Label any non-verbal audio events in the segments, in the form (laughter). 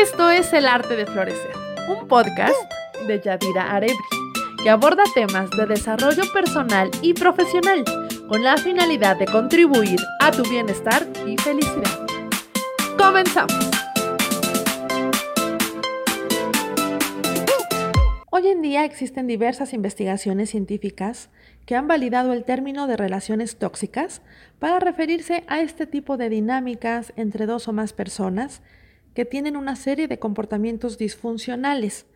Esto es El Arte de Florecer, un podcast de Yadira Arebri, que aborda temas de desarrollo personal y profesional con la finalidad de contribuir a tu bienestar y felicidad. Comenzamos. Hoy en día existen diversas investigaciones científicas que han validado el término de relaciones tóxicas para referirse a este tipo de dinámicas entre dos o más personas que tienen una serie de comportamientos disfuncionales,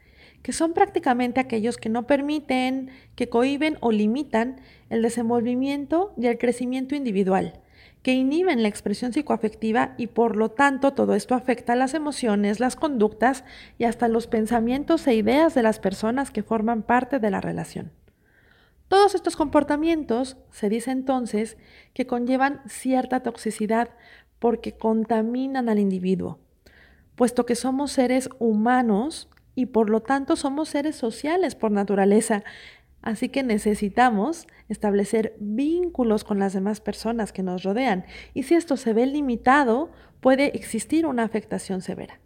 que son prácticamente aquellos que no permiten, que cohiben o limitan el desenvolvimiento y el crecimiento individual, que inhiben la expresión psicoafectiva y por lo tanto todo esto afecta las emociones, las conductas y hasta los pensamientos e ideas de las personas que forman parte de la relación. Todos estos comportamientos se dice entonces que conllevan cierta toxicidad porque contaminan al individuo, puesto que somos seres humanos y por lo tanto somos seres sociales por naturaleza. Así que necesitamos establecer vínculos con las demás personas que nos rodean. Y si esto se ve limitado, puede existir una afectación severa.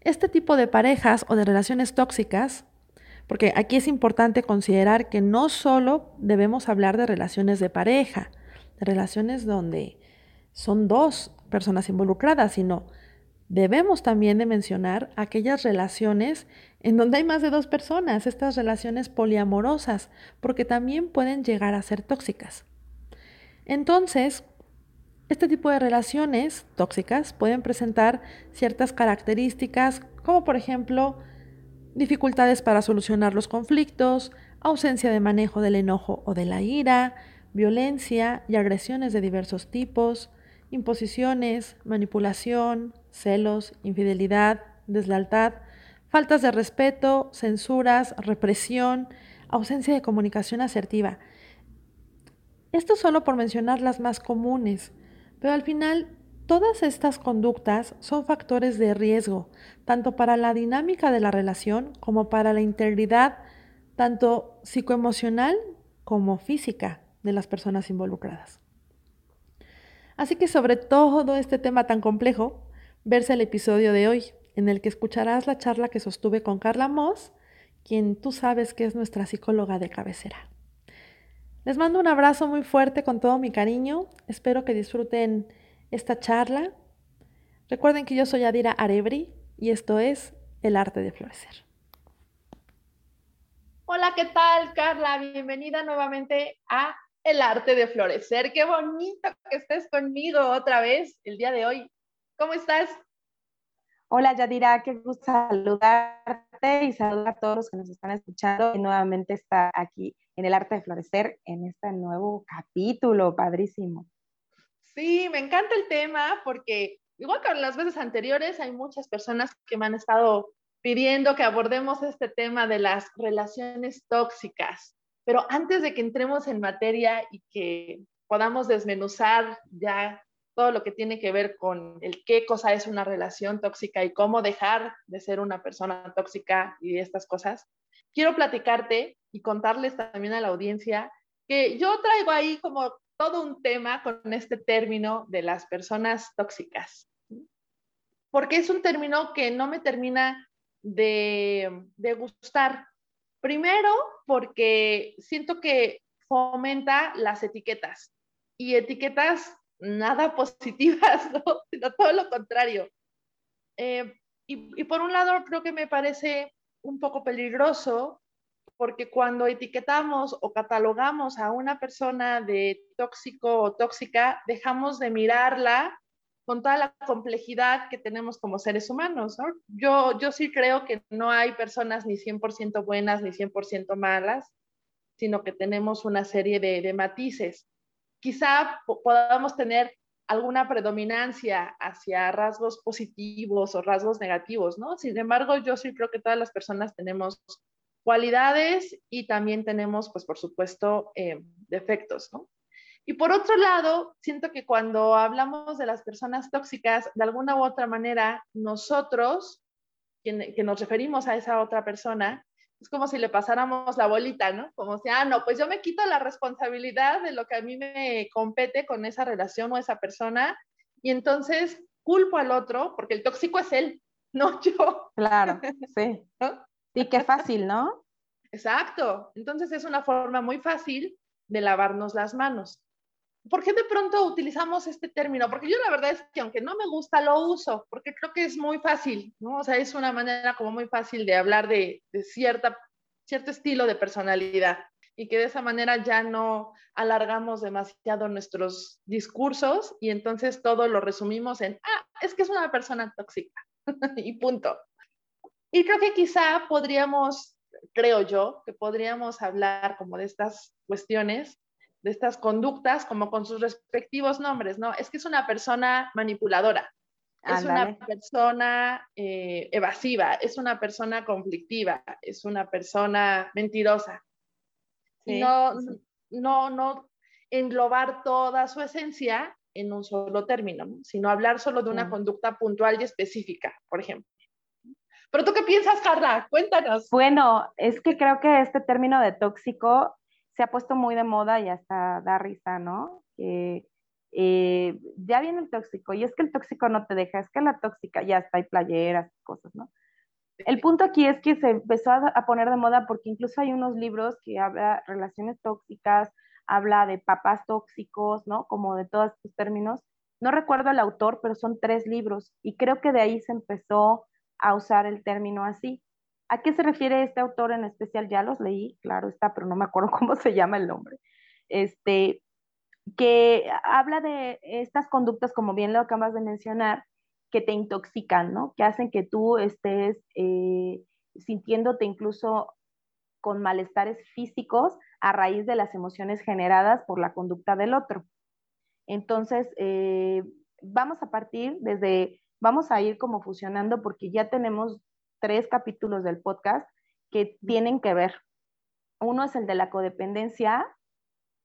Este tipo de parejas o de relaciones tóxicas, porque aquí es importante considerar que no solo debemos hablar de relaciones de pareja, de relaciones donde son dos personas involucradas, sino Debemos también de mencionar aquellas relaciones en donde hay más de dos personas, estas relaciones poliamorosas, porque también pueden llegar a ser tóxicas. Entonces, este tipo de relaciones tóxicas pueden presentar ciertas características, como por ejemplo dificultades para solucionar los conflictos, ausencia de manejo del enojo o de la ira, violencia y agresiones de diversos tipos, imposiciones, manipulación, celos, infidelidad, deslealtad, faltas de respeto, censuras, represión, ausencia de comunicación asertiva. Esto solo por mencionar las más comunes, pero al final todas estas conductas son factores de riesgo, tanto para la dinámica de la relación como para la integridad, tanto psicoemocional como física de las personas involucradas. Así que sobre todo este tema tan complejo, verse el episodio de hoy, en el que escucharás la charla que sostuve con Carla Moss, quien tú sabes que es nuestra psicóloga de cabecera. Les mando un abrazo muy fuerte con todo mi cariño. Espero que disfruten esta charla. Recuerden que yo soy Adira Arebri y esto es El arte de florecer. Hola, ¿qué tal, Carla? Bienvenida nuevamente a el arte de florecer. Qué bonito que estés conmigo otra vez el día de hoy. ¿Cómo estás? Hola Yadira, qué gusto saludarte y saludar a todos los que nos están escuchando y nuevamente está aquí en el arte de florecer en este nuevo capítulo, padrísimo. Sí, me encanta el tema porque igual que en las veces anteriores hay muchas personas que me han estado pidiendo que abordemos este tema de las relaciones tóxicas. Pero antes de que entremos en materia y que podamos desmenuzar ya todo lo que tiene que ver con el qué cosa es una relación tóxica y cómo dejar de ser una persona tóxica y estas cosas, quiero platicarte y contarles también a la audiencia que yo traigo ahí como todo un tema con este término de las personas tóxicas, porque es un término que no me termina de, de gustar Primero, porque siento que fomenta las etiquetas y etiquetas nada (laughs) positivas, ¿no? sino todo lo contrario. Eh, y por un lado, creo que me parece un poco peligroso porque cuando etiquetamos o catalogamos a una persona de tóxico o tóxica, dejamos de mirarla con toda la complejidad que tenemos como seres humanos. Yo, yo sí creo que no hay personas ni 100% buenas ni 100% malas, sino que tenemos una serie de, de matices. Quizá podamos tener alguna predominancia hacia rasgos positivos o rasgos negativos, ¿no? Sin embargo, yo sí creo que todas las personas tenemos cualidades y también tenemos, pues, por supuesto, eh, defectos, ¿no? Y por otro lado, siento que cuando hablamos de las personas tóxicas, de alguna u otra manera, nosotros, que, que nos referimos a esa otra persona, es como si le pasáramos la bolita, ¿no? Como si, ah, no, pues yo me quito la responsabilidad de lo que a mí me compete con esa relación o esa persona y entonces culpo al otro, porque el tóxico es él, (laughs) no yo. Claro, (laughs) sí. Sí, qué fácil, ¿no? Exacto. Entonces es una forma muy fácil de lavarnos las manos. ¿Por qué de pronto utilizamos este término? Porque yo la verdad es que aunque no me gusta, lo uso, porque creo que es muy fácil, ¿no? O sea, es una manera como muy fácil de hablar de, de cierta, cierto estilo de personalidad y que de esa manera ya no alargamos demasiado nuestros discursos y entonces todo lo resumimos en, ah, es que es una persona tóxica (laughs) y punto. Y creo que quizá podríamos, creo yo, que podríamos hablar como de estas cuestiones de estas conductas como con sus respectivos nombres, ¿no? Es que es una persona manipuladora, es una persona eh, evasiva, es una persona conflictiva, es una persona mentirosa. no, no, no englobar toda su esencia en un solo término, sino hablar solo de una conducta puntual y específica, por ejemplo. Pero tú qué piensas, Carla? Cuéntanos. Bueno, es que creo que este término de tóxico se ha puesto muy de moda y hasta da risa, ¿no? Que eh, ya viene el tóxico y es que el tóxico no te deja, es que la tóxica ya está, hay playeras, cosas, ¿no? El punto aquí es que se empezó a, poner de moda porque incluso hay unos libros que habla relaciones tóxicas, habla de papás tóxicos, ¿no? Como de todos estos términos. No recuerdo el autor, pero son tres libros y creo que de ahí se empezó a usar el término así. ¿A qué se refiere este autor en especial? Ya los leí, claro está, pero no me acuerdo (laughs) cómo se llama el nombre. Este, que habla de estas conductas, como bien lo acabas de mencionar, que te intoxican, ¿no? Que hacen que tú estés eh, sintiéndote incluso con malestares físicos a raíz de las emociones generadas por la conducta del otro. Entonces, eh, vamos a partir desde, vamos a ir como fusionando porque ya tenemos tres capítulos del podcast que tienen que ver. Uno es el de la codependencia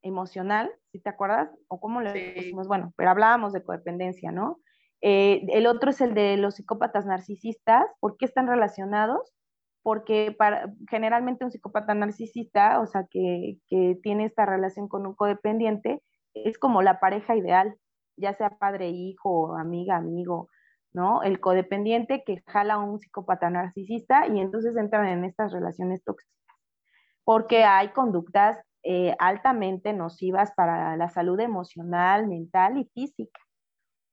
emocional, si te acuerdas, o cómo le decimos, bueno, pero hablábamos de codependencia, ¿no? Eh, el otro es el de los psicópatas narcisistas. ¿Por qué están relacionados? Porque para, generalmente un psicópata narcisista, o sea, que, que tiene esta relación con un codependiente, es como la pareja ideal, ya sea padre, hijo, amiga, amigo, ¿no? El codependiente que jala a un psicópata narcisista y entonces entran en estas relaciones tóxicas, porque hay conductas eh, altamente nocivas para la salud emocional, mental y física.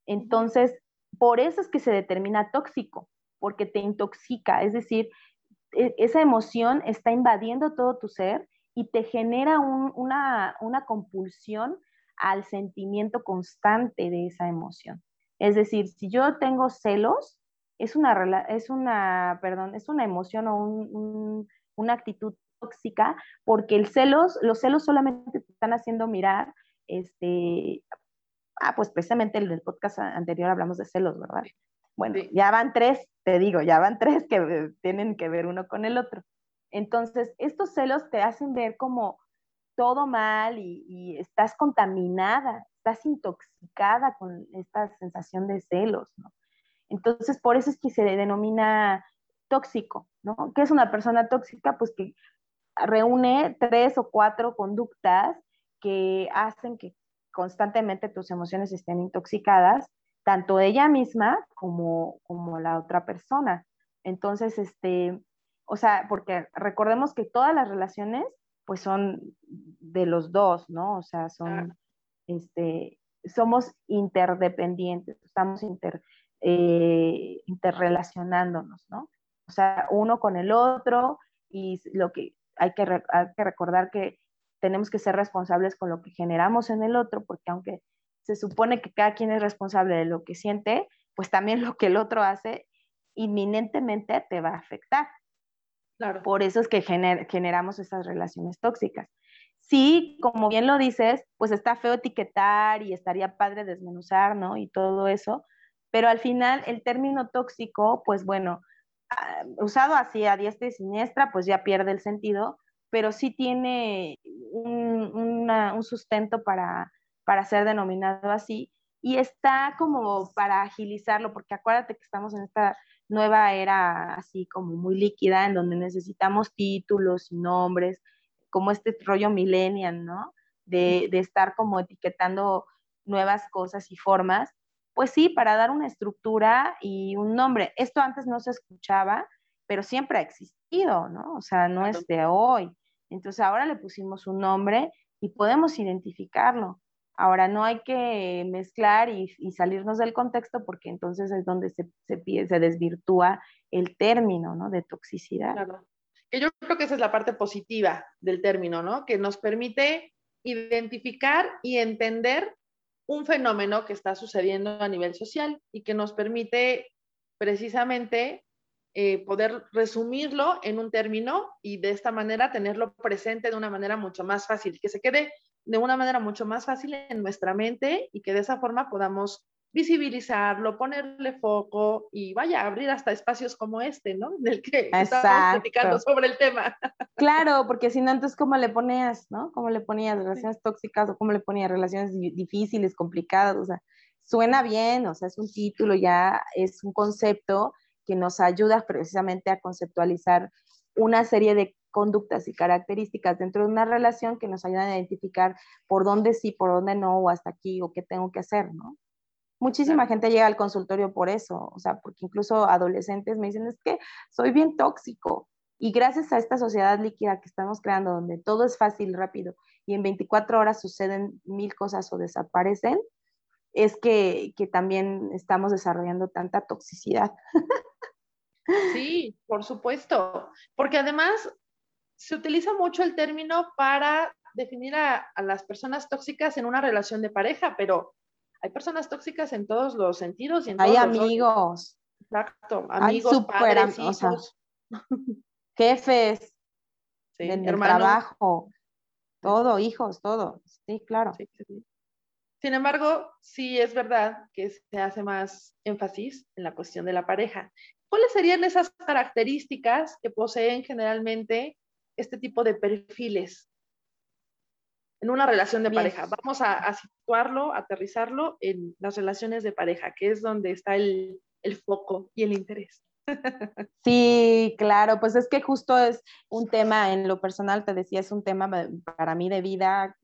Entonces, por eso es que se determina tóxico, porque te intoxica, es decir, e, esa emoción está invadiendo todo tu ser y te genera una, una compulsión al sentimiento constante de esa emoción. Es decir, si yo tengo celos, es una, es una, perdón, es una emoción o una actitud tóxica, porque el celos, los celos solamente te están haciendo mirar, este, ah, pues precisamente en el podcast anterior hablamos de celos, ¿verdad? Bueno, ya van tres, te digo, ya van tres que tienen que ver uno con el otro. Entonces, estos celos te hacen ver como todo mal y, y estás contaminada, estás intoxicada con esta sensación de celos, ¿no? Entonces, por eso es que se denomina tóxico, ¿no? ¿Qué es una persona tóxica? Pues que reúne tres o cuatro conductas que hacen que constantemente tus emociones estén intoxicadas, tanto ella misma como, como la otra persona. Entonces, este, o sea, porque recordemos que todas las relaciones, pues son de los dos, ¿no? O sea, son, este, somos interdependientes, estamos inter, eh, interrelacionándonos, ¿no? O sea, uno con el otro y lo que hay que, hay que recordar que tenemos que ser responsables con lo que generamos en el otro, porque aunque se supone que cada quien es responsable de lo que siente, pues también lo que el otro hace inminentemente te va a afectar. Claro. Por eso es que generamos esas relaciones tóxicas sí, como bien lo dices, pues está feo etiquetar y estaría padre desmenuzar, ¿no? Y todo eso, pero al final el término tóxico, pues bueno, ah, usado así a diestra y siniestra, pues ya pierde el sentido, pero sí tiene un, sustento para, para ser denominado así y está como para agilizarlo, porque acuérdate que estamos en esta nueva era así como muy líquida, en donde necesitamos títulos y nombres, como este rollo millennial, ¿no? De, estar como etiquetando nuevas cosas y formas. pues sí, para dar una estructura y un nombre. Esto antes no se escuchaba, pero siempre ha existido, ¿no? O sea, no es de hoy. Entonces ahora le pusimos un nombre y podemos identificarlo. Ahora no hay que mezclar y, salirnos del contexto porque entonces es donde se, se, se desvirtúa el término, ¿no? De toxicidad. Claro. Que yo creo que esa es la parte positiva del término, ¿no? Que nos permite identificar y entender un fenómeno que está sucediendo a nivel social y que nos permite precisamente eh, poder resumirlo en un término y de esta manera tenerlo presente de una manera mucho más fácil, que se quede de una manera mucho más fácil en nuestra mente y que de esa forma podamos visibilizarlo, ponerle foco y vaya a abrir hasta espacios como este, ¿no? Del que estamos platicando sobre el tema. (laughs) Claro, porque si no, entonces, ¿cómo le ponías, no? ¿Cómo le ponías relaciones tóxicas o cómo le ponías relaciones difíciles, complicadas? O sea, suena bien, o sea, es un título, ya es un concepto que nos ayuda precisamente a conceptualizar una serie de conductas y características dentro de una relación que nos ayudan a identificar por dónde sí, por dónde no, o hasta aquí, o qué tengo que hacer, ¿no? Muchísima gente llega al consultorio por eso, o sea, porque incluso adolescentes me dicen, es que soy bien tóxico. Y gracias a esta sociedad líquida que estamos creando, donde todo es fácil, rápido, y en 24 horas suceden mil cosas o desaparecen, es que, que también estamos desarrollando tanta toxicidad. Sí, por supuesto, porque además se utiliza mucho el término para definir a, a las personas tóxicas en una relación de pareja, pero hay personas tóxicas en todos los sentidos. Y en hay amigos. Exacto, amigos, padres, hijos. (laughs) jefes, (laughs) en el trabajo, todo, hijos, todo. Sí, claro. Sin embargo, sí es verdad que se hace más énfasis en la cuestión de la pareja. ¿Cuáles serían esas características que poseen generalmente este tipo de perfiles en una relación de pareja. Vamos a, situarlo, aterrizarlo en las relaciones de pareja, que es donde está el, foco y el interés. (laughs) Sí, claro, pues es que justo es un tema, en lo personal te decía, es un tema para mí de vida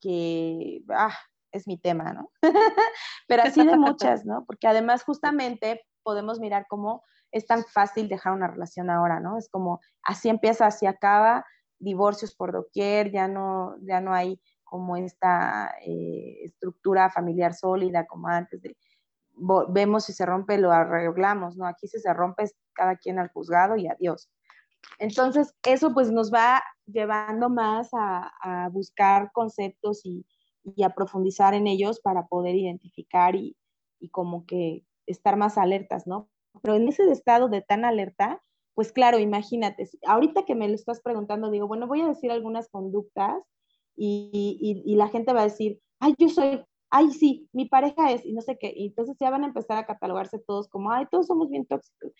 que ah, es mi tema, ¿no? (laughs) Pero así de muchas, ¿no? Porque además justamente podemos mirar cómo es tan fácil dejar una relación ahora, ¿no? Es como así empieza, así acaba, divorcios por doquier, ya no, ya no hay como esta eh, estructura familiar sólida como antes vemos si se rompe, lo arreglamos, ¿no? Aquí si se rompe cada quien al juzgado y adiós. Entonces, eso pues nos va llevando más a, buscar conceptos y, a profundizar en ellos para poder identificar y, y como que estar más alertas, ¿no? Pero en ese estado de tan alerta, pues claro, imagínate, ahorita que me lo estás preguntando, digo, bueno, voy a decir algunas conductas y, y, la gente va a decir, ay, yo soy, ay, sí, mi pareja es, y no sé qué, y entonces ya van a empezar a catalogarse todos como, ay, todos somos bien tóxicos.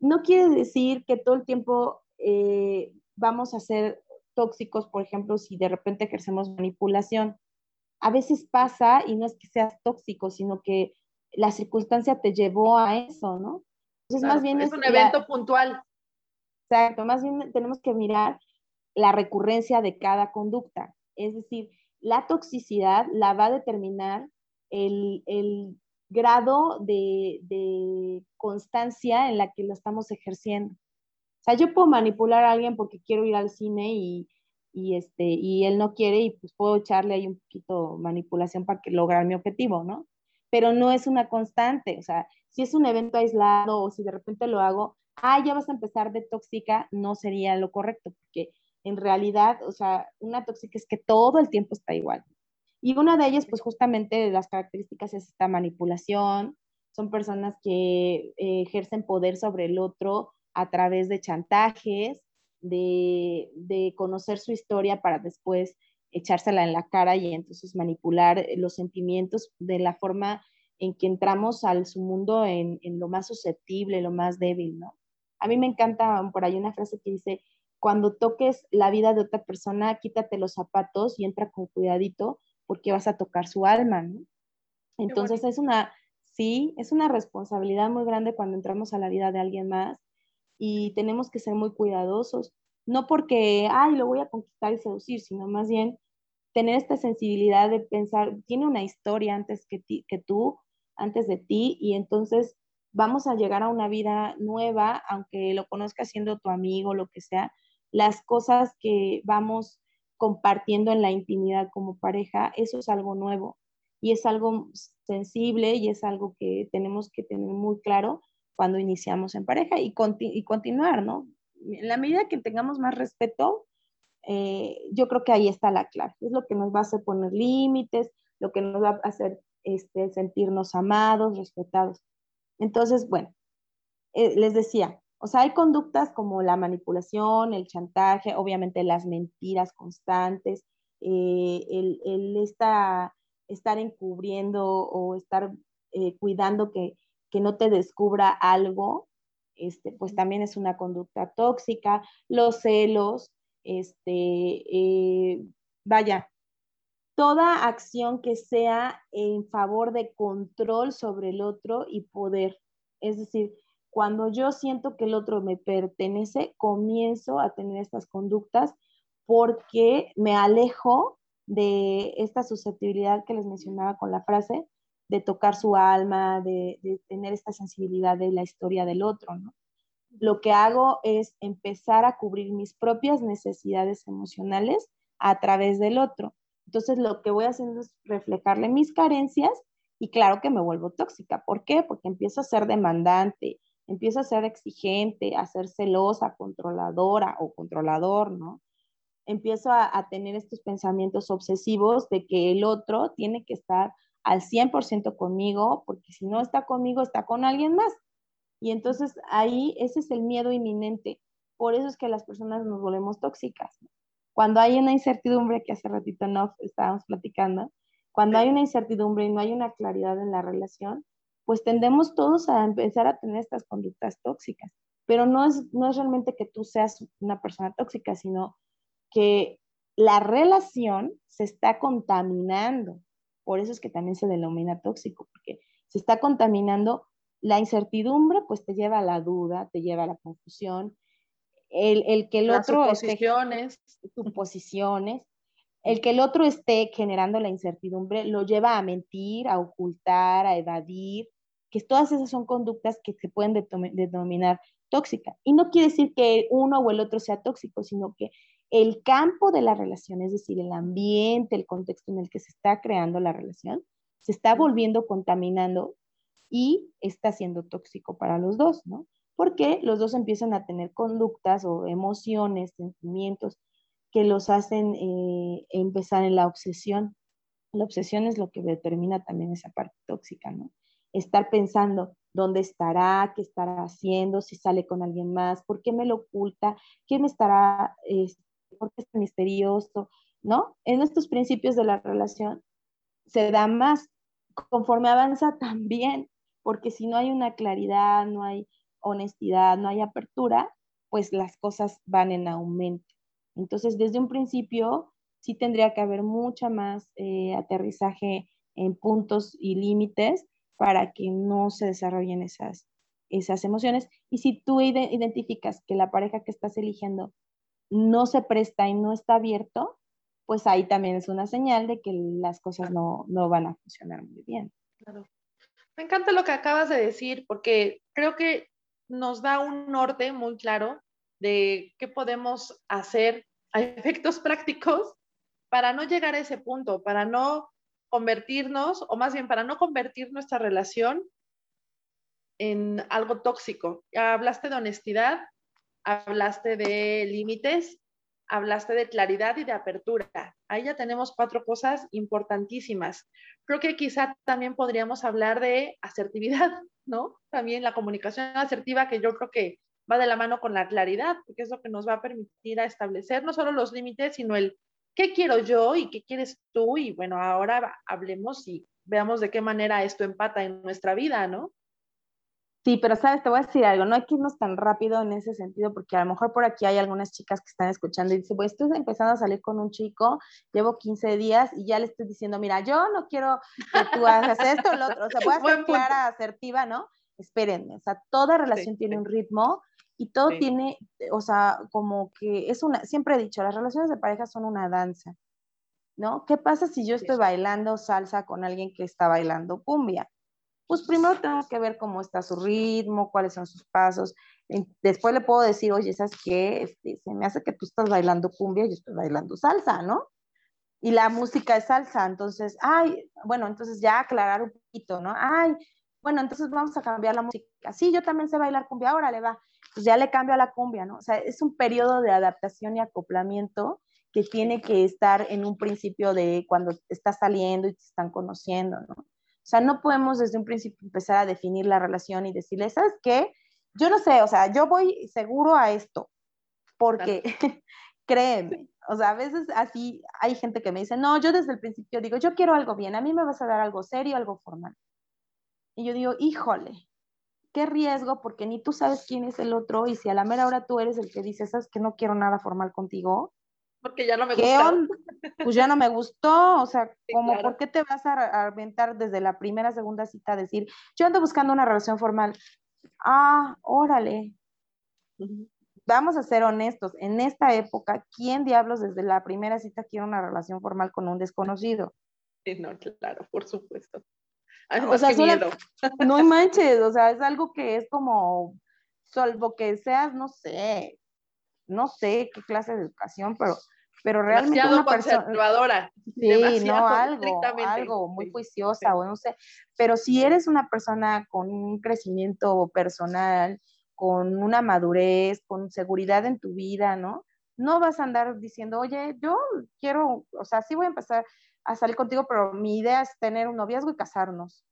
No quiere decir que todo el tiempo eh, vamos a ser tóxicos, por ejemplo, si de repente ejercemos manipulación. A veces pasa y no es que seas tóxico, sino que la circunstancia te llevó a eso, ¿no? Entonces, más bien es, un evento puntual. Exacto, más bien tenemos que mirar la recurrencia de cada conducta. Es decir, la toxicidad la va a determinar el, grado de, constancia en la que lo estamos ejerciendo. O sea, yo puedo manipular a alguien porque quiero ir al cine y, este, y él no quiere y pues puedo echarle ahí un poquito manipulación para que lograr mi objetivo, ¿no? Pero no es una constante, o sea, si es un evento aislado o si de repente lo hago, ah, ya vas a empezar de tóxica, no sería lo correcto, porque en realidad, o sea, una tóxica es que todo el tiempo está igual. Y una de ellas, pues justamente las características es esta manipulación, son personas que eh, ejercen poder sobre el otro a través de chantajes, de, de, conocer su historia para después echársela en la cara y entonces manipular los sentimientos de la forma en que entramos al su mundo en, lo más susceptible, lo más débil, ¿no? A mí me encanta por ahí una frase que dice, cuando toques la vida de otra persona, quítate los zapatos y entra con cuidadito porque vas a tocar su alma, ¿no? Entonces es una, sí, es una responsabilidad muy grande cuando entramos a la vida de alguien más y tenemos que ser muy cuidadosos, no porque, ay, lo voy a conquistar y seducir, sino más bien tener esta sensibilidad de pensar, tiene una historia antes que, que tú, antes de ti y entonces vamos a llegar a una vida nueva, aunque lo conozcas siendo tu amigo, lo que sea, las cosas que vamos compartiendo en la intimidad como pareja, eso es algo nuevo y es algo sensible y es algo que tenemos que tener muy claro cuando iniciamos en pareja y, y continuar, ¿no? En la medida que tengamos más respeto, eh, yo creo que ahí está la clave. Es lo que nos va a hacer poner límites, lo que nos va a hacer este, sentirnos amados, respetados. Entonces, bueno, eh, les decía, o sea, hay conductas como la manipulación, el chantaje, obviamente las mentiras constantes, eh, el, el estar encubriendo o estar cuidando que, que no te descubra algo, este, pues también es una conducta tóxica, los celos, este, eh, vaya, toda acción que sea en favor de control sobre el otro y poder. Es decir, cuando yo siento que el otro me pertenece, comienzo a tener estas conductas porque me alejo de esta susceptibilidad que les mencionaba con la frase, de tocar su alma, de, tener esta sensibilidad de la historia del otro, lo que hago es empezar a cubrir mis propias necesidades emocionales a través del otro. Entonces lo que voy haciendo es reflejarle mis carencias y claro que me vuelvo tóxica. ¿Por qué? Porque empiezo a ser demandante, empiezo a ser exigente, a ser celosa, controladora o controlador, ¿no? Empiezo a, a tener estos pensamientos obsesivos de que el otro tiene que estar al 100% conmigo, porque si no está conmigo, está con alguien más. Y entonces ahí ese es el miedo inminente. Por eso es que las personas nos volvemos tóxicas. Cuando hay una incertidumbre, que hace ratito no estábamos platicando, cuando hay una incertidumbre y no hay una claridad en la relación, pues tendemos todos a empezar a tener estas conductas tóxicas. Pero no es, no es realmente que tú seas una persona tóxica, sino que la relación se está contaminando. Por eso es que también se denomina tóxico, porque se está contaminando la incertidumbre pues te lleva a la duda, te lleva a la confusión. El, el que el Las otro suposiciones. esté, suposiciones, el que el otro esté generando la incertidumbre lo lleva a mentir, a ocultar, a evadir, que todas esas son conductas que se pueden denominar tóxicas. Y no quiere decir que uno o el otro sea tóxico, sino que el campo de la relación, es decir, el ambiente, el contexto en el que se está creando la relación, se está volviendo contaminando y está siendo tóxico para los dos, ¿no? Porque los dos empiezan a tener conductas o emociones, sentimientos que los hacen eh, empezar en la obsesión. La obsesión es lo que determina también esa parte tóxica, ¿no? Estar pensando dónde estará, qué estará haciendo, si sale con alguien más, por qué me lo oculta, me estará, este, por qué es misterioso, ¿no? En estos principios de la relación se da más. Conforme avanza (laughs) también porque si no hay una claridad, no hay honestidad, no hay apertura, pues las cosas van en aumento. Entonces, desde un principio, sí tendría que haber mucha más eh, aterrizaje en puntos y límites para que no se desarrollen esas, esas emociones. Y si tú identificas que la pareja que estás eligiendo no se presta y no está abierto, pues ahí también es una señal de que las cosas no, no van a funcionar muy bien. Me encanta lo que acabas de decir porque creo que nos da un norte muy claro de qué podemos hacer a (laughs) efectos prácticos para no llegar a ese punto, para no convertirnos, o más bien para no convertir nuestra relación en algo tóxico. Hablaste de honestidad, hablaste de límites, hablaste de claridad y de apertura. Ahí ya tenemos cuatro cosas importantísimas. Creo que quizá también podríamos hablar de asertividad, (laughs) ¿no? También la comunicación asertiva que yo creo que va de la mano con la claridad, porque es lo que nos va a permitir establecer no solo los límites, sino el qué quiero yo y qué quieres tú. Y bueno, ahora hablemos y veamos de qué manera esto empata en nuestra vida, ¿no? Sí, pero sabes, te voy a decir algo, no hay que irnos tan rápido en ese sentido, porque a lo mejor por aquí hay algunas chicas que están escuchando y dicen, pues estoy empezando a salir con un chico, llevo 15 días y ya le estoy diciendo, mira, yo no quiero que tú hagas esto o lo otro, o sea, voy a (laughs) ser clara, asertiva, ¿no? Espérenme, o sea, toda relación tiene un ritmo y todo tiene, o sea, como que es una, siempre he dicho, las relaciones de pareja son una danza, ¿no? ¿Qué pasa si yo estoy bailando salsa con alguien que está bailando cumbia? Pues primero tengo que ver cómo está su ritmo, cuáles son sus pasos. Después le puedo decir, oye, ¿sabes qué? Este, se me hace que tú estás bailando cumbia y yo estoy bailando salsa, ¿no? Y la música es salsa, entonces, ay, bueno, entonces ya aclarar un poquito, ¿no? Ay, bueno, entonces vamos a cambiar la música. Sí, yo también sé bailar cumbia, ahora le va. Pues ya le cambio a la cumbia, ¿no? O sea, es un periodo de adaptación y acoplamiento que tiene que estar en un principio de cuando estás saliendo y te están conociendo, ¿no? O sea, no podemos desde un principio empezar a definir la relación y decirle, ¿sabes qué? Yo no sé, o sea, yo voy seguro a esto, porque (laughs) créeme, o sea, a veces así hay gente que me dice, no, yo desde el principio digo, yo quiero algo bien, a mí me vas a dar algo serio, algo formal. Y yo digo, híjole, qué riesgo, porque ni tú sabes quién es el otro, y si a la mera hora tú eres el que dice, sabes que no quiero nada formal contigo, porque ya no me gustó. Pues ya no me gustó, o sea, (laughs) como por qué te vas a aventar desde la primera, segunda cita a decir, yo ando buscando una relación formal. Ah, órale. Vamos a ser honestos, en esta época, ¿quién diablos desde la primera cita quiere una relación formal con un desconocido? Sí, no, claro, por supuesto. o sea, no (laughs) manches, o sea, es algo que es como, salvo que seas, no sé, no sé qué clase de educación, pero pero realmente demasiado una conservadora. Sí, no, algo, algo muy juiciosa o no sé, pero si eres una persona con un crecimiento personal, con una madurez, con seguridad en tu vida, ¿no? No vas a andar diciendo, oye, yo quiero, o sea, sí voy a empezar a salir contigo, pero mi idea es tener un noviazgo y casarnos.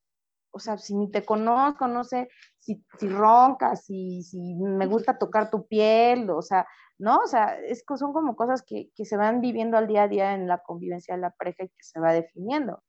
O sea, si ni te conozco, no sé si, si roncas, si, si me gusta tocar tu piel, o sea, ¿no? O sea, es, son como cosas que, que, se van viviendo al día a día en la convivencia de la pareja y que se va definiendo.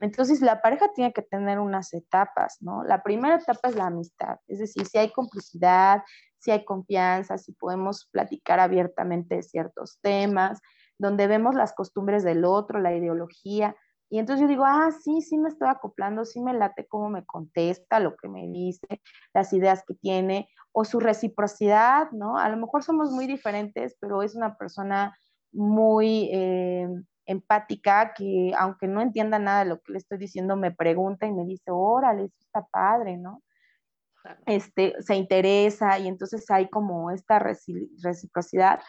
Entonces, la pareja tiene que tener unas etapas, ¿no? La primera etapa es la amistad, es decir, si hay complicidad, si hay confianza, si podemos platicar abiertamente de ciertos temas, donde vemos las costumbres del otro, la ideología, y entonces yo digo, ah, sí, sí me estoy acoplando, sí me late cómo me contesta, lo que me dice, las ideas que tiene, o su reciprocidad, ¿no? A lo mejor somos muy diferentes, pero es una persona muy eh, empática que aunque no entienda nada de lo que le estoy diciendo, me pregunta y me dice, órale, eso está padre, ¿no? Este, se interesa y entonces hay como esta reciprocidad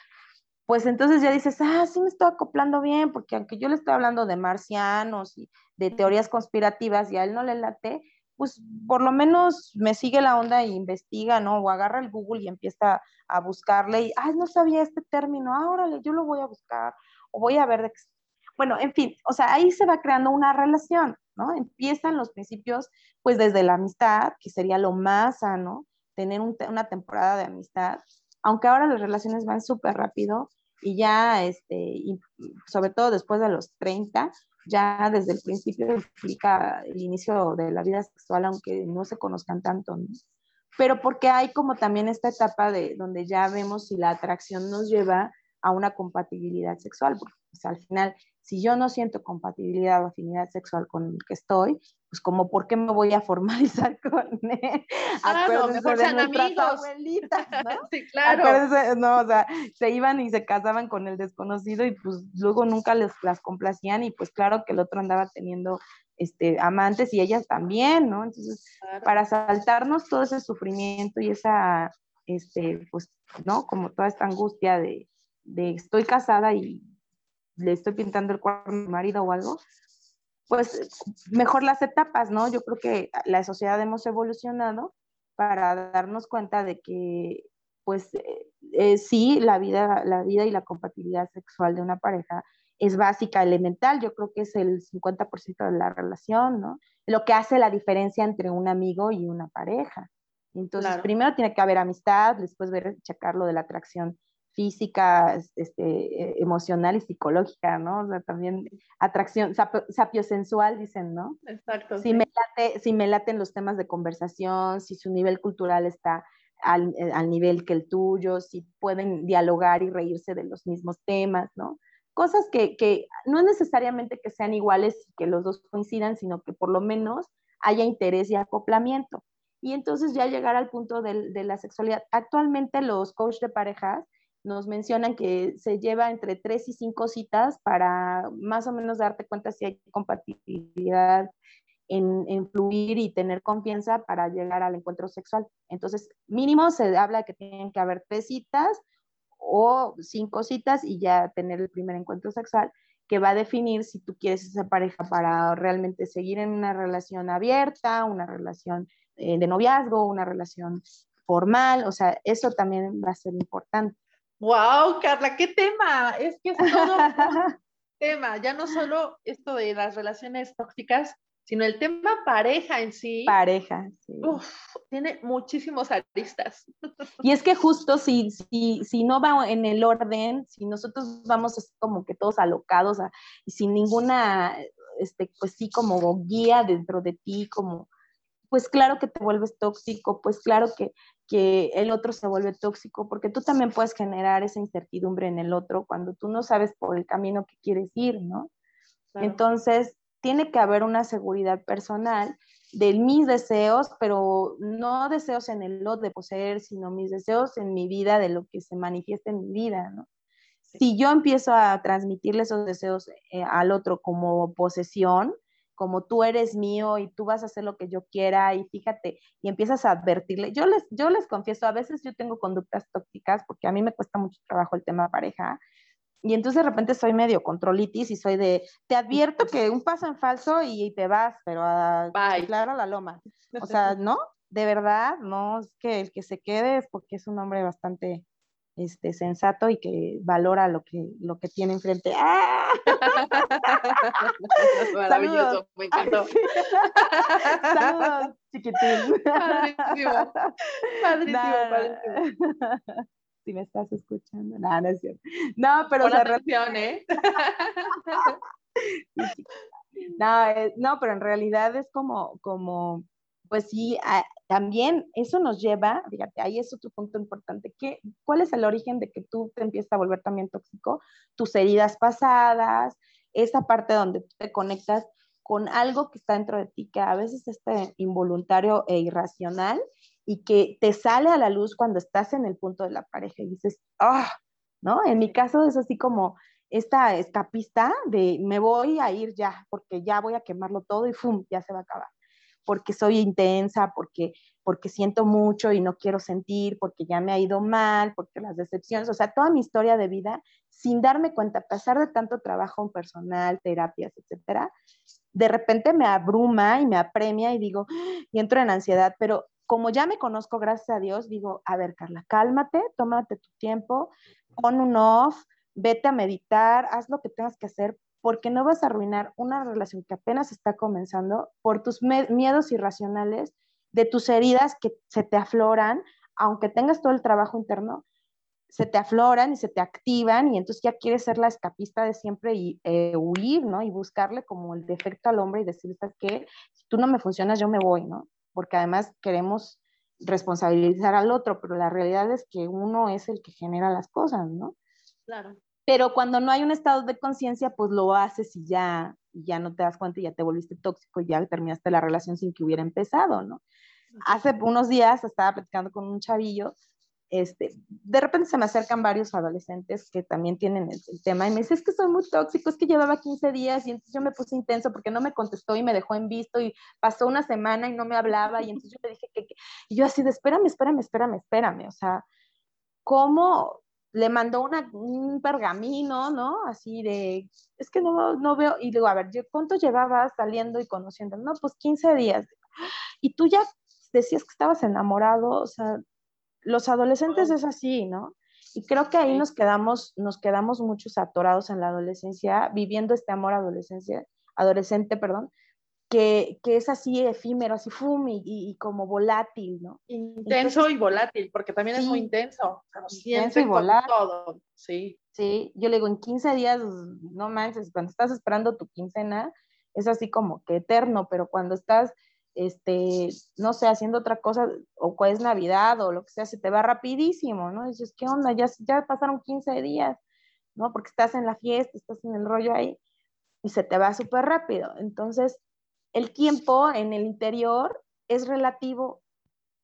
pues entonces ya dices, ah, sí me estoy acoplando bien, porque aunque yo le estoy hablando de marcianos y de teorías conspirativas y a él no le late, pues por lo menos me sigue la onda e investiga, ¿no? O agarra el Google y empieza a buscarle y, ay, no sabía este término, ah, órale, yo lo voy a buscar, o voy a ver de Bueno, en fin, o sea, ahí se va creando una relación, ¿no? Empiezan los principios, pues desde la amistad, que sería lo más sano, tener una temporada de amistad, aunque ahora las relaciones van súper rápido, y ya, este, sobre todo después de los 30, ya desde el principio implica el inicio de la vida sexual, aunque no se conozcan tanto. Pero porque hay como también esta etapa de donde ya vemos si la atracción nos lleva a una compatibilidad sexual, porque pues, al final si yo no siento compatibilidad o afinidad sexual con el que estoy, pues como por qué me voy a formalizar (laughs) con él. Claro, mejor sean amigos. abuelitas, ¿no? (laughs) sí, claro. no, o sea, se iban y se casaban con el desconocido y pues luego nunca les las complacían y pues claro que el otro andaba teniendo este, amantes y ellas también, ¿no? Entonces, para saltarnos todo ese sufrimiento y esa, este, pues, ¿no? Como toda esta angustia de, de estoy casada y le estoy pintando el cuarto a mi marido o algo, pues mejor las etapas, ¿no? Yo creo que la sociedad hemos evolucionado para darnos cuenta de que, pues eh, eh, sí, la vida, la vida y la compatibilidad sexual de una pareja es básica, elemental, yo creo que es el 50% de la relación, ¿no? Lo que hace la diferencia entre un amigo y una pareja. Entonces, primero tiene que haber amistad, después ver, checar lo de la atracción física, este, e, emocional y psicológica, ¿no? O sea, también atracción, sapiosensual, dicen, ¿no? Exacto. Si, me late, si me laten los temas de conversación, si su nivel cultural está al, eh, al, nivel que el tuyo, si pueden dialogar y reírse de los mismos temas, ¿no? Cosas que, que no es necesariamente que sean iguales y que los dos coincidan, sino que por lo menos haya interés y acoplamiento. Y entonces ya llegar al punto de, de la sexualidad. Actualmente los coaches de parejas nos mencionan que se lleva entre tres y cinco citas para más o menos darte cuenta si hay compatibilidad en, fluir y tener confianza para llegar al encuentro sexual. Entonces, mínimo se habla que tienen que haber tres citas o cinco citas y ya tener el primer encuentro sexual que va a definir si tú quieres esa pareja para realmente seguir en una relación abierta, una relación eh, de noviazgo, una relación formal, o sea, eso también va a ser importante. Wow, Carla, qué tema. Es que es todo un (laughs) tema, ya no solo esto de las relaciones tóxicas, sino el tema pareja en sí. Pareja, sí. tiene muchísimos aristas. Y es que justo si, si, si no va en el orden, si nosotros vamos así como que todos alocados y sin ninguna, este, pues sí, como guía dentro de ti, como, pues claro que te vuelves tóxico, pues claro que, que el otro se vuelve tóxico, porque tú también puedes generar esa incertidumbre en el otro cuando tú no sabes por el camino que quieres ir, ¿no? Entonces, tiene que haber una seguridad personal de mis deseos, pero no deseos en el lot de poseer, sino mis deseos en mi vida, de lo que se manifiesta en mi vida, ¿no? Si yo empiezo a transmitirle esos deseos eh, al otro como posesión, como tú eres mío y tú vas a hacer lo que yo quiera y fíjate, y empiezas a advertirle. Yo les, yo les confieso, a veces yo tengo conductas tóxicas porque a mí me cuesta mucho trabajo el tema pareja y entonces de repente soy medio controlitis y soy de, te advierto que un paso en falso y, te vas, pero a claro la loma. O (laughs) sea, ¿no? De verdad, no, es que el que se quede es porque es un hombre bastante este, sensato y que valora lo que, lo que tiene enfrente. ¡Ah! (laughs) Maravilloso, me encantó. Saludos, chiquitín. Padrísimo, padrísimo, padrísimo (laughs) si me estás escuchando. No, no es cierto. No, pero... atención, ¿eh? (laughs) no, eh, no, pero en realidad es como, como pues sí, también eso nos lleva, fíjate, ahí es otro punto importante, que, ¿cuál es el origen de que tú te empiezas a volver también tóxico? Tus heridas pasadas, esa parte donde tú te conectas con algo que está dentro de ti, que a veces es involuntario e irracional, y que te sale a la luz cuando estás en el punto de la pareja y dices, ah, ¿no? En mi caso es así como esta escapista de me voy a ir ya, porque ya voy a quemarlo todo y ¡fum! ya se va a acabar. Porque soy intensa, porque, porque siento mucho y no quiero sentir, porque ya me ha ido mal, porque las decepciones, o sea, toda mi historia de vida, sin darme cuenta, a pesar de tanto trabajo en personal, terapias, etcétera, de repente me abruma y me apremia y digo, y entro en ansiedad, pero como ya me conozco, gracias a Dios, digo, a ver, Carla, cálmate, tómate tu tiempo, pon un off, vete a meditar, haz lo que tengas que hacer, porque no vas a arruinar una relación que apenas está comenzando por tus miedos irracionales, de tus heridas que se te afloran, aunque tengas todo el trabajo interno, se te afloran y se te activan y entonces ya quieres ser la escapista de siempre y eh, huir, ¿no? Y buscarle como el defecto al hombre y decir, ¿sabes qué? Si tú no me funcionas, yo me voy, ¿no? porque además queremos responsabilizar al otro, pero la realidad es que uno es el que genera las cosas, ¿no? Claro. Pero cuando no hay un estado de conciencia, pues lo haces y ya, ya no te das cuenta y ya te volviste tóxico y ya terminaste la relación sin que hubiera empezado, ¿no? Hace unos días estaba platicando con un chavillo este, de repente se me acercan varios adolescentes que también tienen el, tema y me dicen, es que soy muy tóxico, es que llevaba 15 días y entonces yo me puse intenso porque no me contestó y me dejó en visto y pasó una semana y no me hablaba y entonces yo le dije que, y yo así de, espérame, espérame, espérame, espérame, o sea, ¿cómo le mandó una, un pergamino, ¿no? Así de, es que no, no veo, y digo, a ver, ¿cuánto llevabas saliendo y conociendo? No, pues 15 días. Y tú ya decías que estabas enamorado, o sea, los adolescentes es así, ¿no? Y creo que ahí nos quedamos, nos quedamos muchos atorados en la adolescencia, viviendo este amor adolescencia, adolescente, perdón, que, que es así efímero, así fum y, como volátil, ¿no? Intenso y volátil, porque también es muy intenso. Intenso y volátil. Todo, sí. Sí, yo le digo, en 15 días, no manches, cuando estás esperando tu quincena, es así como que eterno, pero cuando estás este, no sé, haciendo otra cosa, o es Navidad o lo que sea, se te va rapidísimo, ¿no? dices, ¿qué onda? Ya, ya pasaron 15 días, ¿no? Porque estás en la fiesta, estás en el rollo ahí, y se te va súper rápido. Entonces, el tiempo en el interior es relativo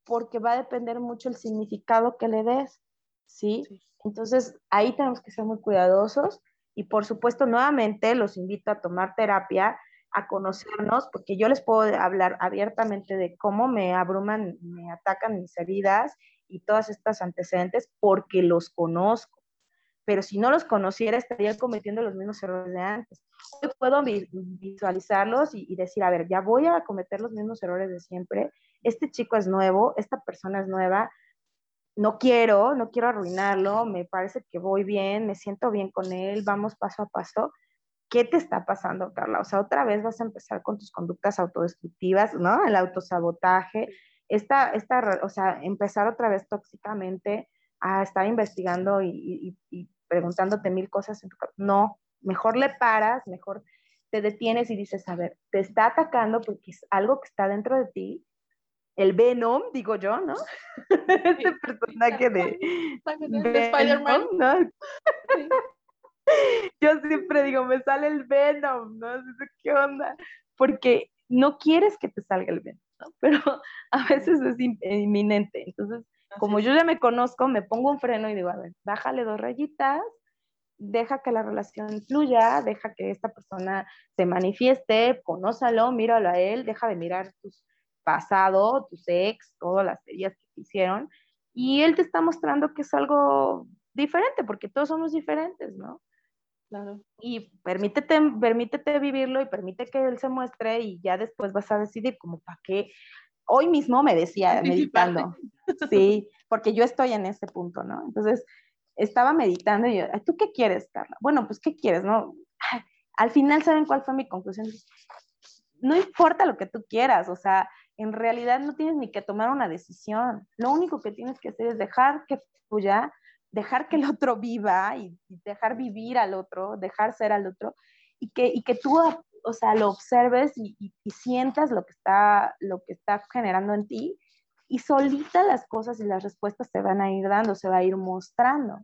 porque va a depender mucho el significado que le des, ¿sí? Entonces, ahí tenemos que ser muy cuidadosos y por supuesto, nuevamente los invito a tomar terapia a conocernos, porque yo les puedo hablar abiertamente de cómo me abruman, me atacan mis heridas y todas estas antecedentes, porque los conozco. Pero si no los conociera, estaría cometiendo los mismos errores de antes. Hoy puedo visualizarlos y, y decir, a ver, ya voy a cometer los mismos errores de siempre. Este chico es nuevo, esta persona es nueva, no quiero, no quiero arruinarlo, me parece que voy bien, me siento bien con él, vamos paso a paso. ¿Qué te está pasando, Carla? O sea, otra vez vas a empezar con tus conductas autodestructivas, ¿no? El autosabotaje, esta, esta, o sea, empezar otra vez tóxicamente a estar investigando y, y preguntándote mil cosas en tu No, mejor le paras, mejor te detienes y dices, a ver, te está atacando porque es algo que está dentro de ti el Venom, digo yo, ¿no? (laughs) este personaje de, de Spider-Man. ¿no? (laughs) Yo siempre digo, me sale el Venom, ¿no? ¿Qué onda? Porque no quieres que te salga el Venom, ¿no? (laughs) Pero a veces es inminente. Entonces, como yo ya me conozco, me pongo un freno y digo, a ver, bájale dos rayitas, deja que la relación fluya, deja que esta persona se manifieste, conózalo, míralo a él, deja de mirar tus pasado, tus ex, todas las heridas que te hicieron, y él te está mostrando que es algo diferente, porque todos somos diferentes, ¿no? Claro. Y permítete, permítete vivirlo y permite que él se muestre y ya después vas a decidir como para qué. Hoy mismo me decía, meditando, sí, porque yo estoy en ese punto, ¿no? Entonces, estaba meditando y yo, ¿tú qué quieres, Carla? Bueno, pues, ¿qué quieres, no? al final, ¿saben cuál fue mi conclusión? No importa lo que tú quieras, o sea, en realidad no tienes ni que tomar una decisión. Lo único que tienes que hacer es dejar que fluya, dejar que el otro viva y, dejar vivir al otro, dejar ser al otro y que, y que tú, o sea, lo observes y, sientas lo que, está, lo que está generando en ti y solita las cosas y las respuestas se van a ir dando, se va a ir mostrando.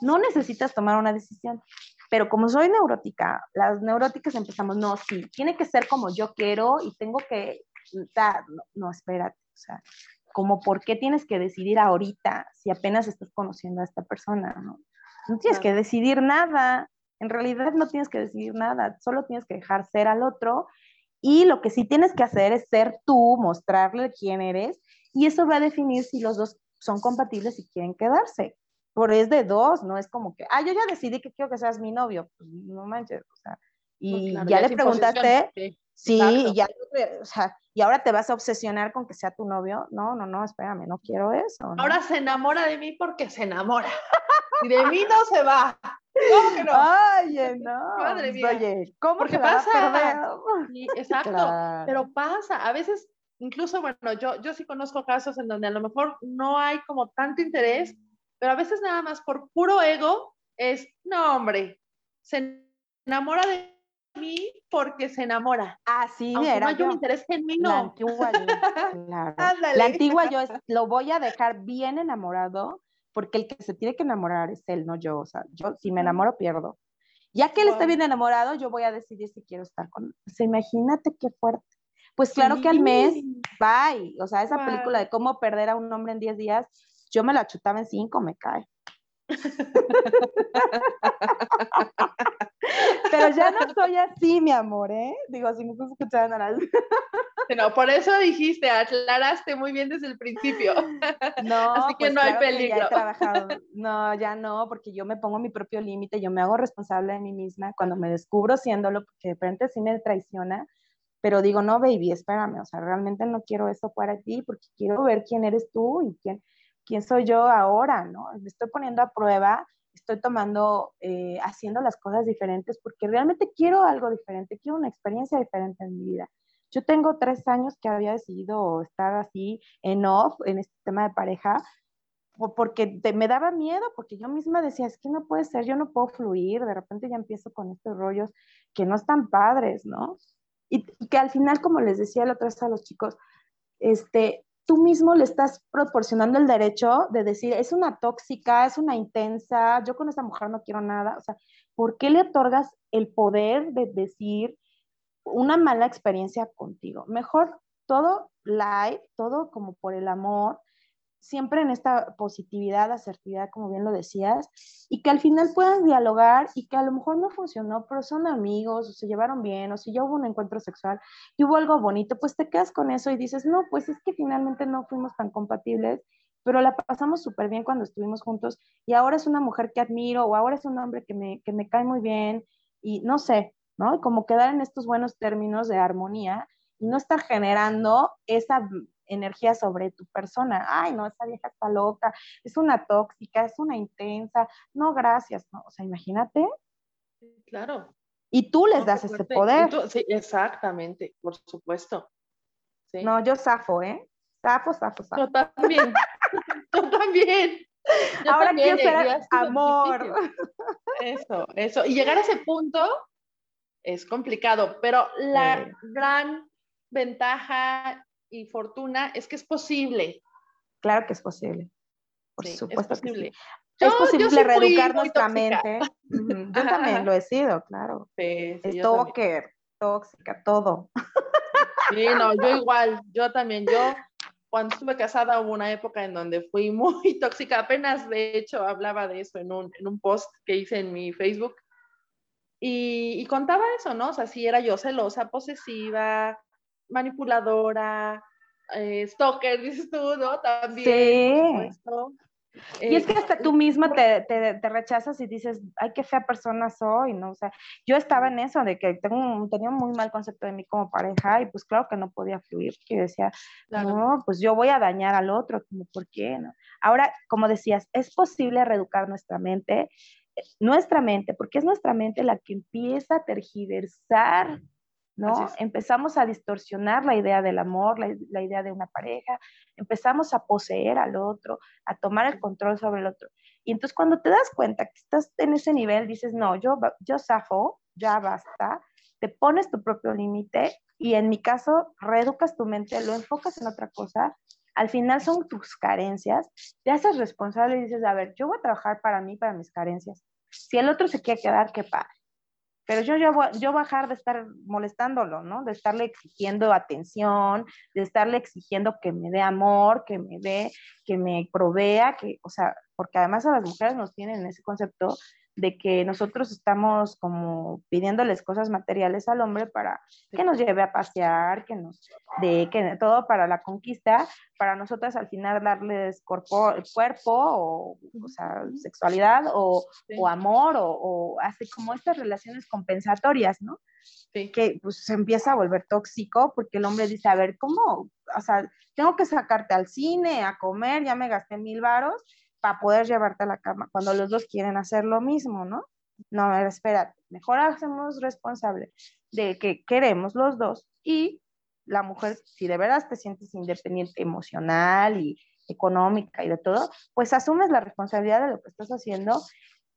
No necesitas tomar una decisión. Pero como soy neurótica, las neuróticas empezamos, no, sí, tiene que ser como yo quiero y tengo que no, no, espérate, o sea, como por qué tienes que decidir ahorita si apenas estás conociendo a esta persona, ¿no? No tienes que decidir nada, en realidad no tienes que decidir nada, solo tienes que dejar ser al otro y lo que sí tienes que hacer es ser tú, mostrarle quién eres y eso va a definir si los dos son compatibles y quieren quedarse. Por es de dos, no es como que, ah, yo ya decidí que quiero que seas mi novio, pues no manches, o sea, y ya, le preguntaste, sí, y ya, o sea, y ahora te vas a obsesionar con que sea tu novio. No, no, no, espérame, no quiero eso. Ahora se enamora de mí porque se enamora. Y de mí no se va. ¿Cómo que no? Oye, no. Madre mía. Oye, ¿cómo porque pasa? exacto, pero pasa. A veces, incluso, bueno, yo, yo sí conozco casos en donde a lo mejor no hay como tanto interés, pero a veces nada más por puro ego es, no, hombre, se enamora de mí porque se enamora. Así Aunque era. No hay un interés genuino. La antigua yo, (laughs) claro. La antigua yo lo voy a dejar bien enamorado porque el que se tiene que enamorar es él, no yo. O sea, yo si me enamoro pierdo. Ya que él está bien enamorado, yo voy a decidir si quiero estar con él. O sea, imagínate qué fuerte. Pues claro que al mes, bye. O sea, esa película de cómo perder a un hombre en 10 días, yo me la chutaba en 5, me cae. (laughs) Pero ya no soy así, mi amor, ¿eh? Digo, si me estás escuchando. No, por eso dijiste, aclaraste muy bien desde el principio. (laughs) No, (laughs) así que pues no hay peligro. (laughs) No, ya no, porque yo me pongo mi propio límite, yo me hago responsable de mí misma cuando me descubro siéndolo, porque de frente sí me traiciona, pero digo, no, baby, espérame, o sea, realmente no quiero eso para ti, porque quiero ver quién eres tú y quién, quién soy yo ahora, ¿no? Me estoy poniendo a prueba estoy tomando, eh, haciendo las cosas diferentes porque realmente quiero algo diferente, quiero una experiencia diferente en mi vida. Yo tengo tres años que había decidido estar así en off en este tema de pareja porque me daba miedo, porque yo misma decía, es que no puede ser, yo no puedo fluir, de repente ya empiezo con estos rollos que no están padres, ¿no? Y, que al final, como les decía la otra vez a los chicos, este, tú mismo le estás proporcionando el derecho de decir, es una tóxica, es una intensa, yo con esa mujer no quiero nada. O sea, ¿por qué le otorgas el poder de decir una mala experiencia contigo? Mejor todo live, todo como por el amor, siempre en esta positividad, asertividad, como bien lo decías, y que al final puedan dialogar y que a lo mejor no funcionó, pero son amigos, o se llevaron bien, o si ya hubo un encuentro sexual y hubo algo bonito, pues te quedas con eso y dices, no, pues es que finalmente no fuimos tan compatibles, pero la pasamos súper bien cuando estuvimos juntos y ahora es una mujer que admiro o ahora es un hombre que me, que me cae muy bien y no sé, ¿no? Y como quedar en estos buenos términos de armonía y no estar generando esa energía sobre tu persona. Ay, no, esa vieja está loca, es una tóxica, es una intensa. No, gracias, ¿no? O sea, imagínate. Claro. Y tú les das ese poder. sí, exactamente, por supuesto. No, yo zafo, ¿eh? Zafo, zafo, zafo. Yo también. (laughs) yo también. Ahora quiero ser amor. Eso, eso. Y llegar a ese punto es complicado, pero la gran ventaja y fortuna es que es posible. Claro que es posible. Por supuesto es posible. es posible reeducar nuestra mente. Yo también lo he sido, claro. Sí, sí, tóxica, todo. Sí, no, yo igual, yo también, yo cuando estuve casada hubo una época en donde fui (laughs) muy tóxica, apenas de hecho hablaba de eso en un, en un post que hice en mi Facebook y, y, contaba eso, ¿no? O sea, si era yo celosa, posesiva, manipuladora, eh, stalker, (laughs) dices tú, ¿no? También. Sí. Y es que hasta tú misma te, te, te, rechazas y dices, ay, qué fea persona soy, ¿no? O sea, yo estaba en eso, de que tengo, tenía un muy mal concepto de mí como pareja y pues claro que no podía fluir, que decía, no, pues yo voy a dañar al otro, como, ¿por qué? No? Ahora, como decías, es posible reeducar nuestra mente, nuestra mente, porque es nuestra mente la que empieza a tergiversar ¿no? Empezamos a distorsionar la idea del amor, la, idea de una pareja, empezamos a poseer al otro, a tomar el control sobre el otro. Y entonces cuando te das cuenta que estás en ese nivel, dices, no, yo, yo zafo, ya basta, te pones tu propio límite y en mi caso, reeducas tu mente, lo enfocas en otra cosa, al final son tus carencias, te haces responsable y dices, a ver, yo voy a trabajar para mí, para mis carencias. Si el otro se quiere quedar, qué padre pero yo, yo, yo bajar de estar molestándolo, ¿no? De estarle exigiendo atención, de estarle exigiendo que me dé amor, que me dé, que me provea, que, o sea, porque además a las mujeres nos tienen ese concepto de que nosotros estamos como pidiéndoles cosas materiales al hombre para que nos lleve a pasear, que nos de que todo para la conquista, para nosotras al final darles cuerpo, cuerpo o, o sea, sexualidad o, o amor o, o, así como estas relaciones compensatorias, ¿no? Que pues se empieza a volver tóxico porque el hombre dice, a ver, ¿cómo? O sea, tengo que sacarte al cine, a comer, ya me gasté mil varos para poder llevarte a la cama, cuando los dos quieren hacer lo mismo, ¿no? No, espera, mejor hacemos responsable de que queremos los dos y la mujer, si de verdad te sientes independiente emocional y económica y de todo, pues asumes la responsabilidad de lo que estás haciendo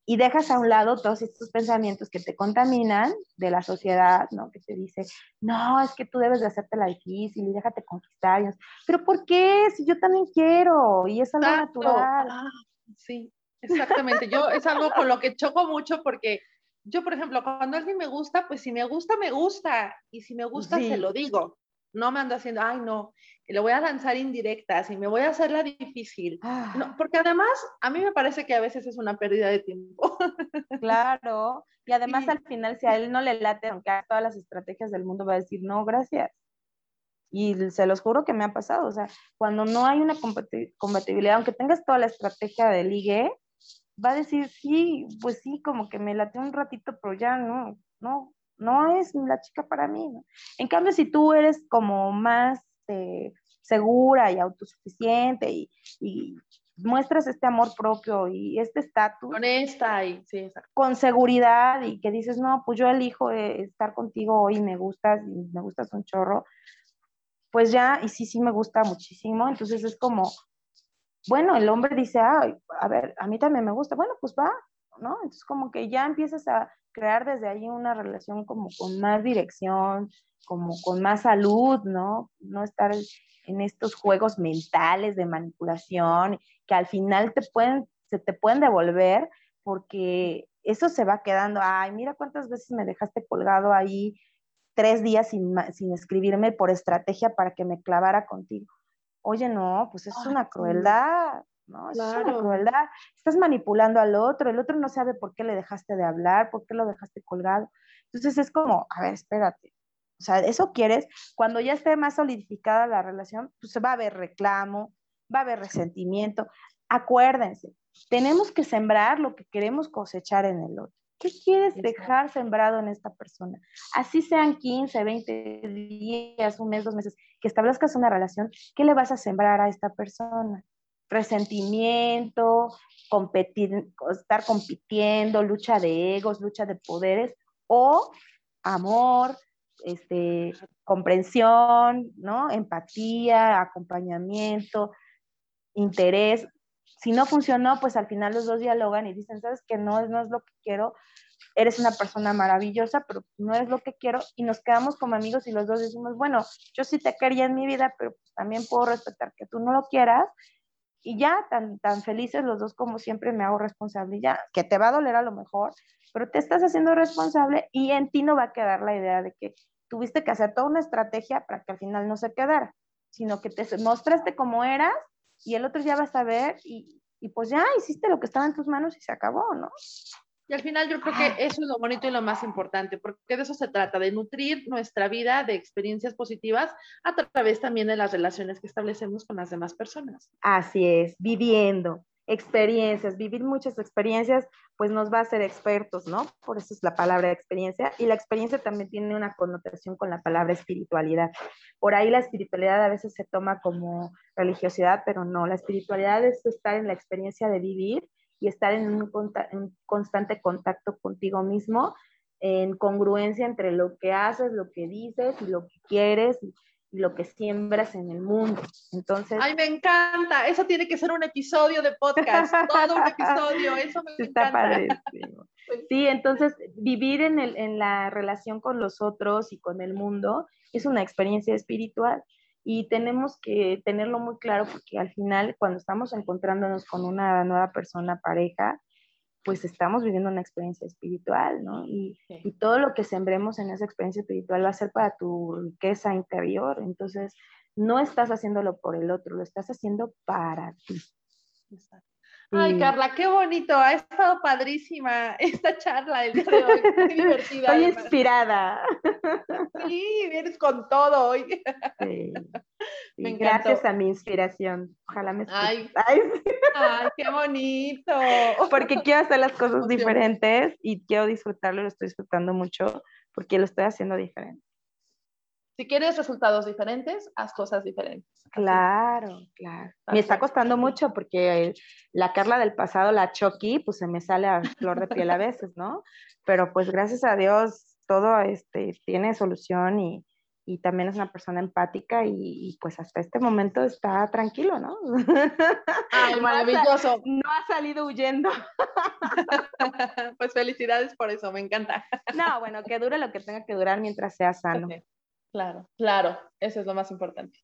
y dejas a un lado todos estos pensamientos que te contaminan de la sociedad, ¿no? Que te dice, no, es que tú debes de hacerte la difícil y déjate conquistar. Pero ¿por qué? Si yo también quiero y es algo natural. Ah, sí, exactamente. Yo es algo con lo que choco mucho porque yo, por ejemplo, cuando alguien me gusta, pues si me gusta, me gusta. Y si me gusta, se lo digo. No me ando haciendo, ay, no, le voy a lanzar indirectas y me voy a hacer la difícil. No, ah. porque además, a mí me parece que a veces es una pérdida de tiempo. (laughs) Claro, y además al final, si a él no le late, aunque haga todas las estrategias del mundo, va a decir, no, gracias. Y se los juro que me ha pasado, o sea, cuando no hay una compatibilidad, aunque tengas toda la estrategia de ligue, va a decir, sí, pues sí, como que me late un ratito, pero ya no, no, no es la chica para mí. ¿no? En cambio, si tú eres como más eh, segura y autosuficiente y, y, muestras este amor propio y este estatus. Honesta y sí, Con seguridad y que dices, no, pues yo elijo eh, estar contigo hoy, me gustas y me gustas un chorro, pues ya, y sí, sí me gusta muchísimo. Entonces es como, bueno, el hombre dice, ah, a ver, a mí también me gusta, bueno, pues va, ¿no? Entonces como que ya empiezas a crear desde ahí una relación como con más dirección, como con más salud, ¿no? No estar en estos juegos mentales de manipulación que al final te pueden, se te pueden devolver porque eso se va quedando, ay, mira cuántas veces me dejaste colgado ahí tres días sin, sin escribirme por estrategia para que me clavara contigo. oye, no, pues es una crueldad, ¿no? Es una crueldad. Estás manipulando al otro, el otro no sabe por qué le dejaste de hablar, por qué lo dejaste colgado. Entonces es como, a ver, espérate. O sea, eso quieres, cuando ya esté más solidificada la relación, pues va a haber reclamo, va a haber resentimiento. Acuérdense, tenemos que sembrar lo que queremos cosechar en el otro. ¿Qué quieres dejar sembrado en esta persona? Así sean 15, 20 días, un mes, dos meses, que establezcas una relación, ¿qué le vas a sembrar a esta persona? Resentimiento, estar compitiendo, lucha de egos, lucha de poderes, o amor, este, comprensión, ¿no? Empatía, acompañamiento, interés. Si no funcionó, pues al final los dos dialogan y dicen, sabes que no, no es lo que quiero, eres una persona maravillosa, pero no es lo que quiero, y nos quedamos como amigos y los dos decimos, bueno, yo sí te quería en mi vida, pero también puedo respetar que tú no lo quieras, y ya tan, tan felices los dos como siempre me hago responsable, ya, que te va a doler a lo mejor, pero te estás haciendo responsable y en ti no va a quedar la idea de que tuviste que hacer toda una estrategia para que al final no se quedara, sino que te mostraste como eras y el otro ya va a saber y, y pues ya hiciste lo que estaba en tus manos y se acabó, ¿no? Y al final yo creo que eso es lo bonito y lo más importante, porque de eso se trata, de nutrir nuestra vida de experiencias positivas a través también de las relaciones que establecemos con las demás personas. Así es, viviendo experiencias, vivir muchas experiencias, pues nos va a hacer expertos, ¿no? Por eso es la palabra experiencia. Y la experiencia también tiene una connotación con la palabra espiritualidad. Por ahí la espiritualidad a veces se toma como religiosidad, pero no, la espiritualidad es estar en la experiencia de vivir y estar en un, constante contacto contigo mismo, en congruencia entre lo que haces, lo que dices y lo que quieres lo que siembras en el mundo. Entonces. Ay, me encanta. Eso tiene que ser un episodio de podcast, todo un episodio. Eso me Está encanta. (laughs) Sí, entonces vivir en, el, en la relación con los otros y con el mundo es una experiencia espiritual y tenemos que tenerlo muy claro porque al final cuando estamos encontrándonos con una nueva persona, pareja, pues estamos viviendo una experiencia espiritual, ¿no? Y, y, todo lo que sembremos en esa experiencia espiritual va a ser para tu riqueza interior. Entonces, no estás haciéndolo por el otro, lo estás haciendo para ti. Exacto. Ay, Carla, qué bonito. Ha estado padrísima esta charla el día de hoy. Qué (laughs) divertida. Estoy inspirada. Sí, vienes con todo hoy. Sí. Me Gracias a mi inspiración. Ojalá me Ay, ay, ay, qué bonito. Porque quiero hacer las cosas diferentes y quiero disfrutarlo, lo estoy disfrutando mucho porque lo estoy haciendo diferente. Si quieres resultados diferentes, haz cosas diferentes. Claro, claro. Me está costando mucho porque la Carla del pasado, la Chucky, pues se me sale a flor de piel a veces, ¿no? Pero pues gracias a Dios todo este, tiene solución y, y también es una persona empática y, pues hasta este momento está tranquilo, ¿no? Ay, maravilloso. No ha, salido huyendo. (laughs) pues felicidades por eso, me encanta. No, bueno, que dure lo que tenga que durar mientras sea sano. Claro, claro, eso es lo más importante.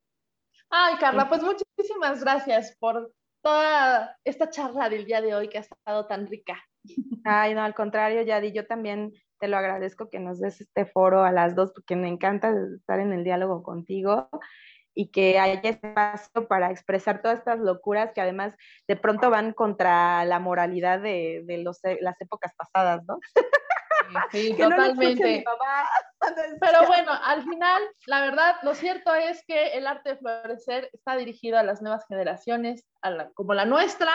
Ay, Carla, pues muchísimas gracias por toda esta charla del día de hoy que ha estado tan rica. (laughs) Ay, no, al contrario, Yadi, yo también te lo agradezco que nos des este foro a las dos porque me encanta estar en el diálogo contigo y que haya espacio para expresar todas estas locuras que además de pronto van contra la moralidad de, los, las épocas pasadas, ¿no? (laughs) (laughs) Sí, totalmente. (laughs) Pero bueno, al final, la verdad, lo cierto es que el arte de florecer está dirigido a las nuevas generaciones, como la nuestra,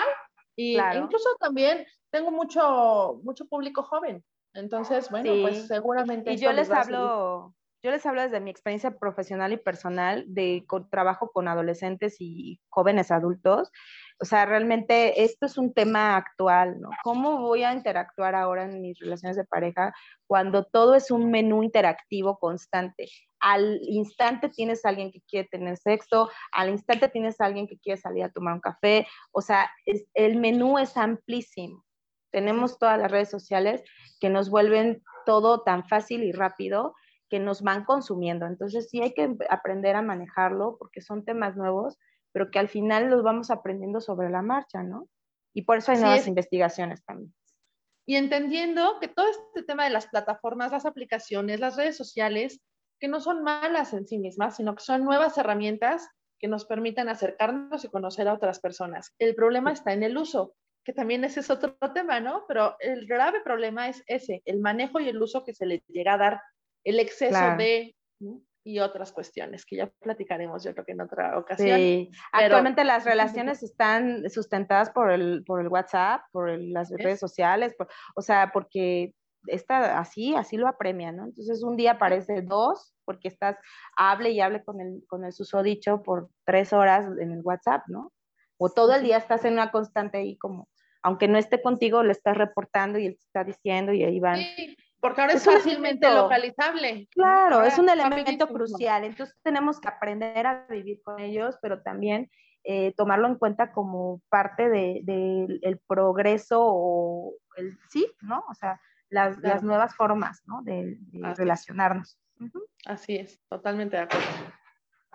y incluso también tengo mucho, mucho público joven. Entonces, bueno, pues seguramente. Y yo les hablo, yo les hablo desde mi experiencia profesional y personal de trabajo con adolescentes y jóvenes adultos. O sea, realmente esto es un tema actual, ¿no? ¿Cómo voy a interactuar ahora en mis relaciones de pareja cuando todo es un menú interactivo constante? Al instante tienes a alguien que quiere tener sexo, al instante tienes a alguien que quiere salir a tomar un café, o sea, el menú es amplísimo. Tenemos todas las redes sociales que nos vuelven todo tan fácil y rápido que nos van consumiendo. Entonces sí hay que aprender a manejarlo porque son temas nuevos, pero que al final los vamos aprendiendo sobre la marcha, ¿no? Y por eso hay nuevas investigaciones también. Y entendiendo que todo este tema de las plataformas, las aplicaciones, las redes sociales, que no son malas en sí mismas, sino que son nuevas herramientas que nos permitan acercarnos y conocer a otras personas. El problema está en el uso, que también ese es otro (laughs) tema, ¿no? Pero el grave problema es ese, el manejo y el uso que se le llega a dar, el exceso de y otras cuestiones que ya platicaremos yo creo que en otra ocasión. Sí, actualmente las (laughs) relaciones están sustentadas por el, por el WhatsApp, por las redes sociales, o sea, porque está así, así lo apremia, ¿no? Entonces un día aparece dos, porque estás, hable y hable con el, con el susodicho por tres horas en el WhatsApp, ¿no? O todo el día estás en una constante ahí como, aunque no esté contigo, le estás reportando y él te está diciendo y ahí van. Sí, porque ahora es, fácilmente localizable. Claro, es un elemento crucial. Entonces tenemos que aprender a vivir con ellos, pero también eh, tomarlo en cuenta como parte del de, progreso o el sí, ¿no? O sea, las, las nuevas formas, ¿no? De, relacionarnos. Así es, totalmente de acuerdo.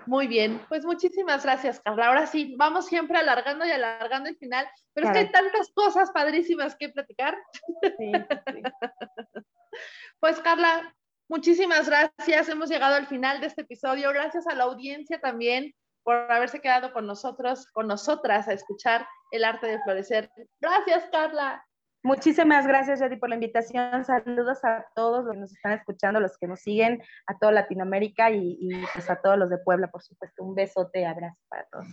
Muy bien, pues muchísimas gracias, Carla. Ahora sí, vamos siempre alargando y alargando el final, pero es que hay tantas cosas padrísimas que platicar. Sí, sí. (laughs) Pues Carla, muchísimas gracias. Hemos llegado al final de este episodio. Gracias a la audiencia también por haberse quedado con nosotros, con nosotras a escuchar el arte de florecer. Gracias, Carla. Muchísimas gracias, Yadi, por la invitación. Saludos a todos los que nos están escuchando, los que nos siguen, a toda Latinoamérica y, pues a todos los de Puebla, por supuesto. Un besote, abrazo para todos.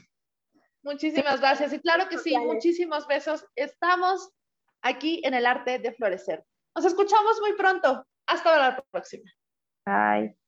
Muchísimas gracias. Y claro que sí, muchísimos besos. Estamos aquí en el arte de florecer. Nos escuchamos muy pronto. Hasta la próxima. Bye.